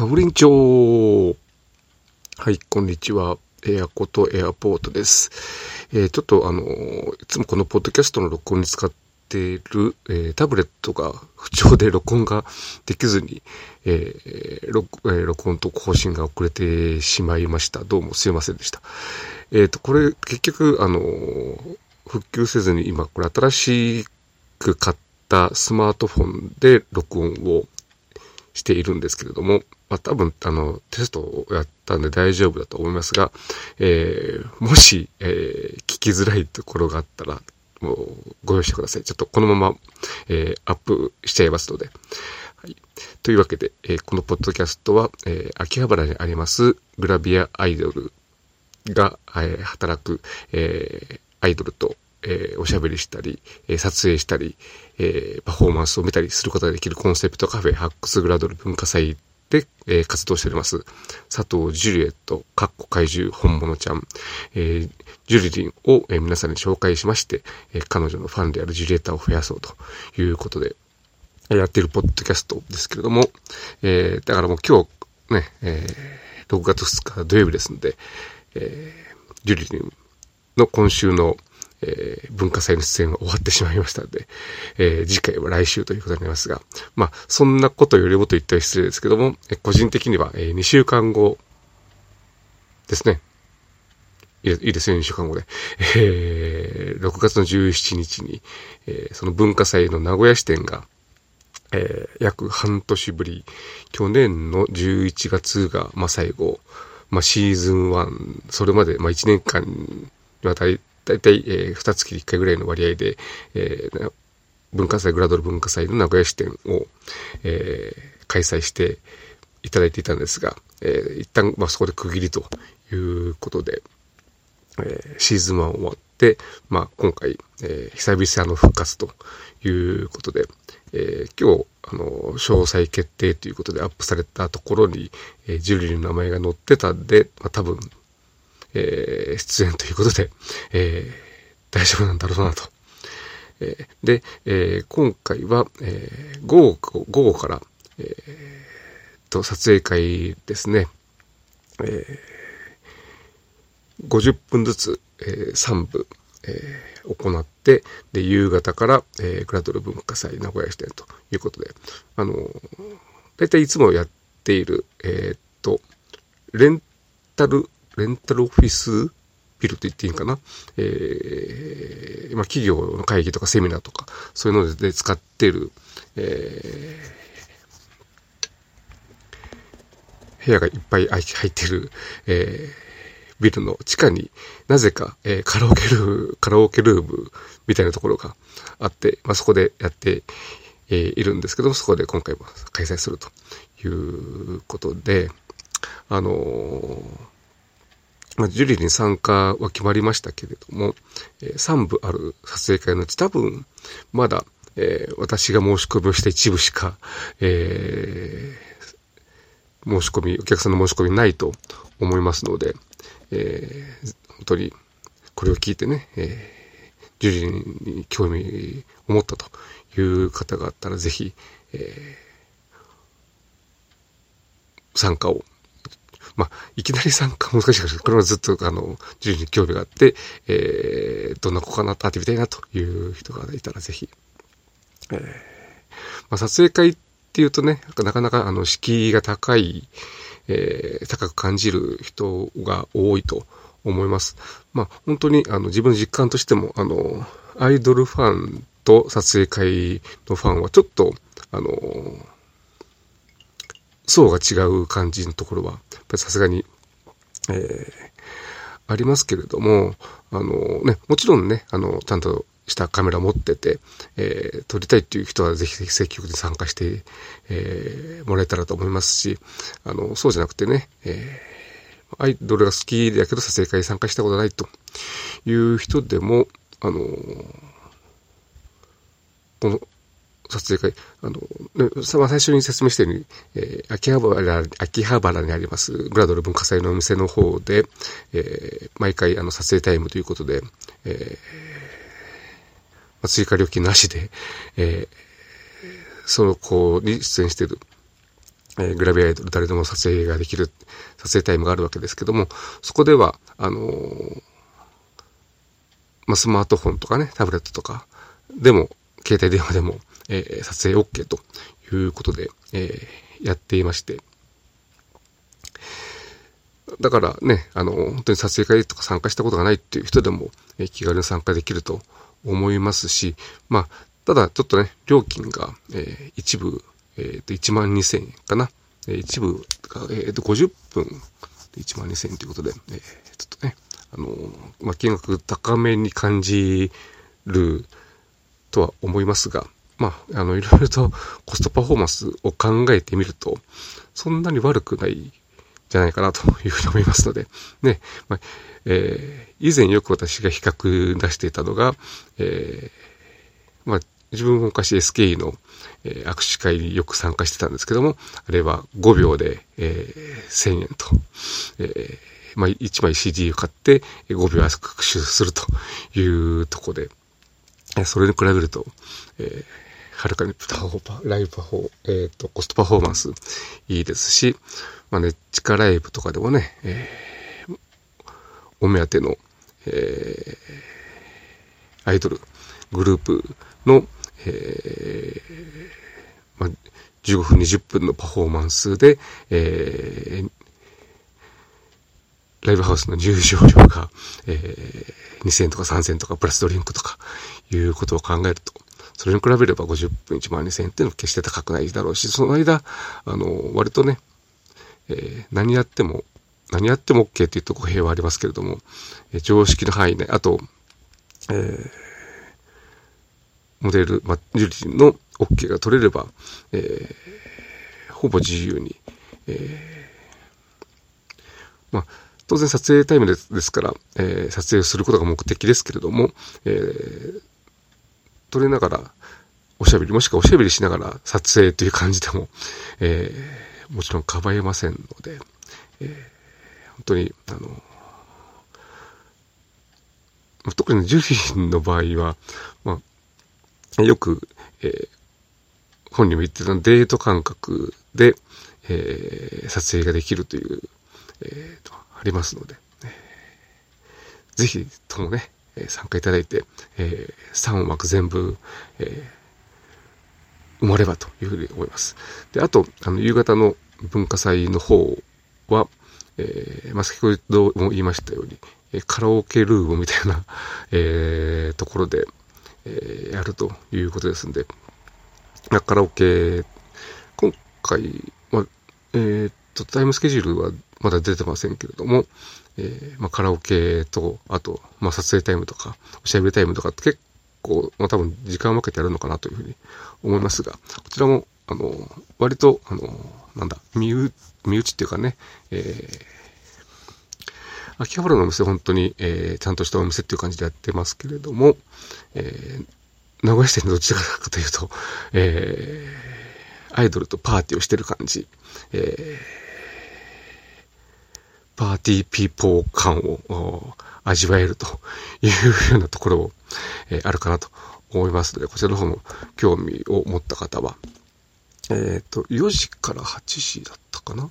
かぶりんちょはい、こんにちは。エアコとエアポートです。えー、ちょっとあのいつもこのポッドキャストの録音に使っている、えー、タブレットが不調で録音ができずに、えー録えー、録音と更新が遅れてしまいました。どうもすいませんでした。えっ、と、これ結局、あの復旧せずに今、これ新しく買ったスマートフォンで録音をしているんですけれども、まあ、多分、あの、テストをやったんで大丈夫だと思いますが、えー、もし、えー、聞きづらいところがあったら、もう、ご容赦ください。ちょっとこのまま、えー、アップしちゃいますので。はい。というわけで、えー、このポッドキャストは、えー、秋葉原にありますグラビアアイドルが、えー、働く、えー、アイドルと、えー、おしゃべりしたり、えー、撮影したり、えー、パフォーマンスを見たりすることができるコンセプトカフェハックスグラドル文化祭で、えー、活動しております。佐藤ジュリエット、カッコ怪獣本物ちゃん、えー、ジュリリンを、えー、皆さんに紹介しまして、え、彼女のファンであるジュリエッタを増やそうということで、やっているポッドキャストですけれども、え、だからもう今日ね、え、6月2日土曜日ですので、え、ジュリリンの今週のえー、文化祭の出演は終わってしまいましたので、えー、次回は来週ということになりますが、まあ、そんなことよりもと言ったら失礼ですけども、え個人的には、えー、2週間後ですね。いいですね、2週間後で。えー、6月の17日に、えー、その文化祭の名古屋支店が、えー、約半年ぶり、去年の11月が、まあ、最後、まあ、シーズン1、それまで、まあ、1年間にわたり大体、えー、2月1回ぐらいの割合で、えー、文化祭、グラドル文化祭の名古屋支店を、えー、開催していただいていたんですが、えー、一旦、まあ、そこで区切りということで、えー、シーズン1終わって、まあ、今回、えー、久々の復活ということで、えー、今日、あの、詳細決定ということでアップされたところに、えー、ジュリーの名前が載ってたんで、まあ、多分、えー、出演ということで、えー、大丈夫なんだろうなと。えー、で、えー、今回は、えー、午後、午後から、えー、と、撮影会ですね。えー、50分ずつ、えー、3部、えー、行って、で、夕方から、えー、グラドル文化祭名古屋支店ということで、あのー、だいつもやっている、えー、っと、レンタルレンタルオフィスビルと言っていいんかな？えー、まあ、企業の会議とかセミナーとか、そういうので使ってる、えー、部屋がいっぱい入ってる、えー、ビルの地下になぜか、えー、カラオケルーム、カラオケルームみたいなところがあって、まあ、そこでやって、えー、いるんですけども、そこで今回も開催するということで、あのーまあ、ジュリーに参加は決まりましたけれども、えー、3部ある撮影会のうち多分、まだ、えー、私が申し込みをした一部しか、えー、申し込み、お客さんの申し込みないと思いますので、えー、本当にこれを聞いてね、え、ジュリーに興味を持ったという方があったらぜひ、え、参加をまあ、いきなり参加難しいかもしれない。これはずっと、あの、自由に興味があって、えー、どんな子かな、パーティーみたいなという人がいたらぜひ。えー、まあ、撮影会っていうとね、なかなか、あの、敷居が高い、えー、高く感じる人が多いと思います。まあ、本当に、あの、自分の実感としても、あの、アイドルファンと撮影会のファンはちょっと、あの、層が違う感じのところは、ぱりさすがに、えー、ありますけれども、あのね、もちろんね、あの、ちゃんとしたカメラ持ってて、えー、撮りたいっていう人はぜひぜひ積極的に参加して、えー、もらえたらと思いますし、あの、そうじゃなくてね、えー、アイドルが好きだけど撮影会に参加したことないという人でも、あのこの撮影会、あの、最初に説明したように、えー、秋葉原、秋葉原にありますグラドル文化祭のお店の方で、えー、毎回あの撮影タイムということで、えー、追加料金なしで、えー、その子に出演している、えー、グラビアアイドル誰でも撮影ができる、撮影タイムがあるわけですけども、そこでは、あの、まあ、スマートフォンとかね、タブレットとかでも、携帯電話でも、えー、撮影 OK ということで、えー、やっていまして、だからね、あの、本当に撮影会とか参加したことがないっていう人でも、えー、気軽に参加できると思いますし、まあ、ただちょっとね、料金が、えー、一部、えっ、ー、と、1万2000円かな。えー、一部が、え、と、50分で1万2000円ということで、えー、ちょっとね、あのまあ、金額高めに感じるとは思いますが、まあ、あの、いろいろと コストパフォーマンスを考えてみると、そんなに悪くないじゃないかなというふうに思いますので、ね、まあ、えー、以前よく私が比較出していたのが、えー、まあ、自分も昔 SKE の、えー、握手会によく参加してたんですけども、あれは5秒で、えー、1000円と、えーまあ、1枚 CD を買って5秒握手するというとこで、それに比べると、えー、はるかにパフォーライブパフォー、えっ、ー、と、コストパフォーマンスいいですし、まあね、地下ライブとかでもね、えー、お目当ての、えー、アイドル、グループの、えー、まあ、15分、20分のパフォーマンスで、えー、ライブハウスの入場料が、えー、2000とか3000とかプラスドリンクとかいうことを考えると、それに比べれば50分1万2000円っていうのは決して高くないだろうし、その間、あの、割とね、えー、何やっても、何やっても OK っていうと語弊はありますけれども、えー、常識の範囲内、あと、えー、モデル、ま、ジュリの OK が取れれば、えー、ほぼ自由に、えー、まあ、当然撮影タイムですですから、えー、撮影することが目的ですけれども、えー、撮れながらおしゃべり、もしくはおしゃべりしながら撮影という感じでも、えー、もちろん構えませんので、えー、本当に、あの、特にジュリーの場合は、まあ、よく、えー、本人も言ってたデート感覚で、えー、撮影ができるという、えーと、ありますので、えー、ぜひともね、え参加いただいて、えー、3枠全部、え、埋まればというふうに思います。で、あと、あの、夕方の文化祭の方は、え、まあ、先ほども言いましたように、えカラオケルームみたいな、え、ところで、え、やるということですんで、カラオケ、今回、まあ、えー、っと、タイムスケジュールはまだ出てませんけれども、えー、まあ、カラオケと、あと、まあ、撮影タイムとか、おしゃべりタイムとかって結構、まあ、多分時間を分けてやるのかなというふうに思いますが、こちらも、あの、割と、あの、なんだ、身内、身内っていうかね、えー、秋葉原のお店本当に、えー、ちゃんとしたお店っていう感じでやってますけれども、えー、名古屋市でどちらかというと、えー、アイドルとパーティーをしてる感じ、えーパーティーピーポー感を味わえるというようなところを、えー、あるかなと思いますので、こちらの方も興味を持った方は、えっ、ー、と、4時から8時だったかな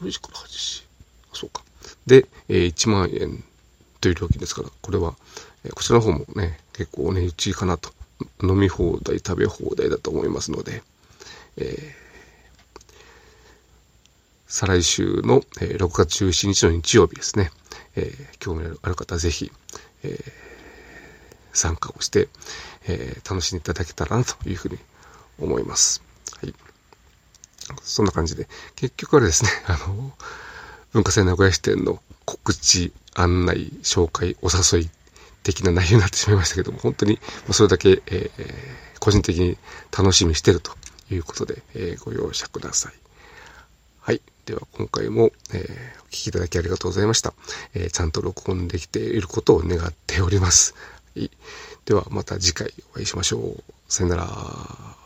?4 時から8時？そうか。で、えー、1万円という料金ですから、これは、え、こちらの方もね、結構お値打ちかなと。飲み放題、食べ放題だと思いますので、えー再来週の、えー、6月17日の日曜日ですね、えー、興味ある方はぜひ、えー、参加をして、えー、楽しんでいただけたらなというふうに思います。はい。そんな感じで、結局はですね、あの、文化祭名古屋支店の告知、案内、紹介、お誘い的な内容になってしまいましたけども、本当にそれだけ、えー、個人的に楽しみにしてるということで、えー、ご容赦くださ。い。では今回も、えー、お聴きいただきありがとうございました、えー、ちゃんと録音できていることを願っております。はい、ではまた次回お会いしましょう。さよなら。